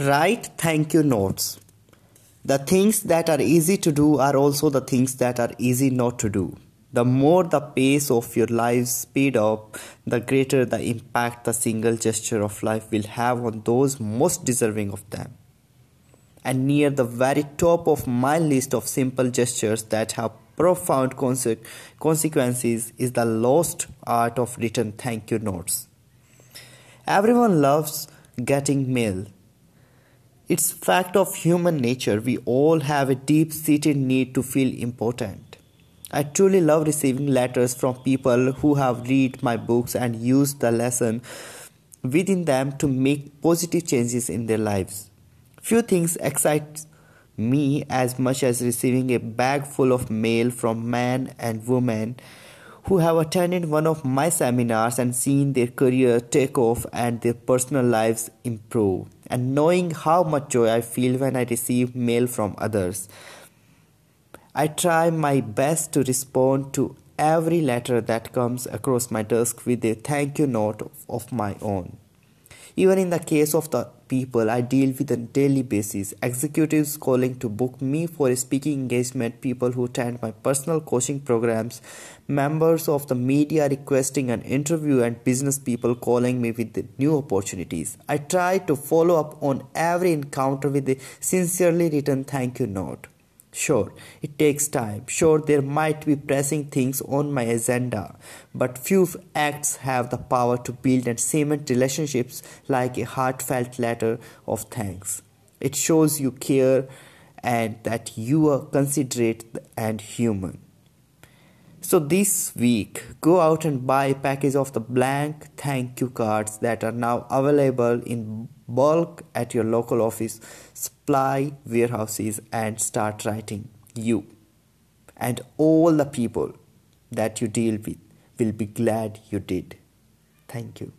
Write thank you notes. The things that are easy to do are also the things that are easy not to do. The more the pace of your life speed up, the greater the impact the single gesture of life will have on those most deserving of them. And near the very top of my list of simple gestures that have profound conse- consequences is the lost art of written thank you notes. Everyone loves getting mail it's fact of human nature. We all have a deep-seated need to feel important. I truly love receiving letters from people who have read my books and used the lesson within them to make positive changes in their lives. Few things excite me as much as receiving a bag full of mail from men and women who have attended one of my seminars and seen their career take off and their personal lives improve and knowing how much joy I feel when I receive mail from others. I try my best to respond to every letter that comes across my desk with a thank you note of my own. Even in the case of the people I deal with on a daily basis, executives calling to book me for a speaking engagement, people who attend my personal coaching programs, members of the media requesting an interview, and business people calling me with new opportunities. I try to follow up on every encounter with a sincerely written thank you note. Sure, it takes time. Sure, there might be pressing things on my agenda, but few acts have the power to build and cement relationships like a heartfelt letter of thanks. It shows you care and that you are considerate and human. So this week, go out and buy a package of the blank thank you cards that are now available in bulk at your local office, supply warehouses and start writing. You and all the people that you deal with will be glad you did. Thank you.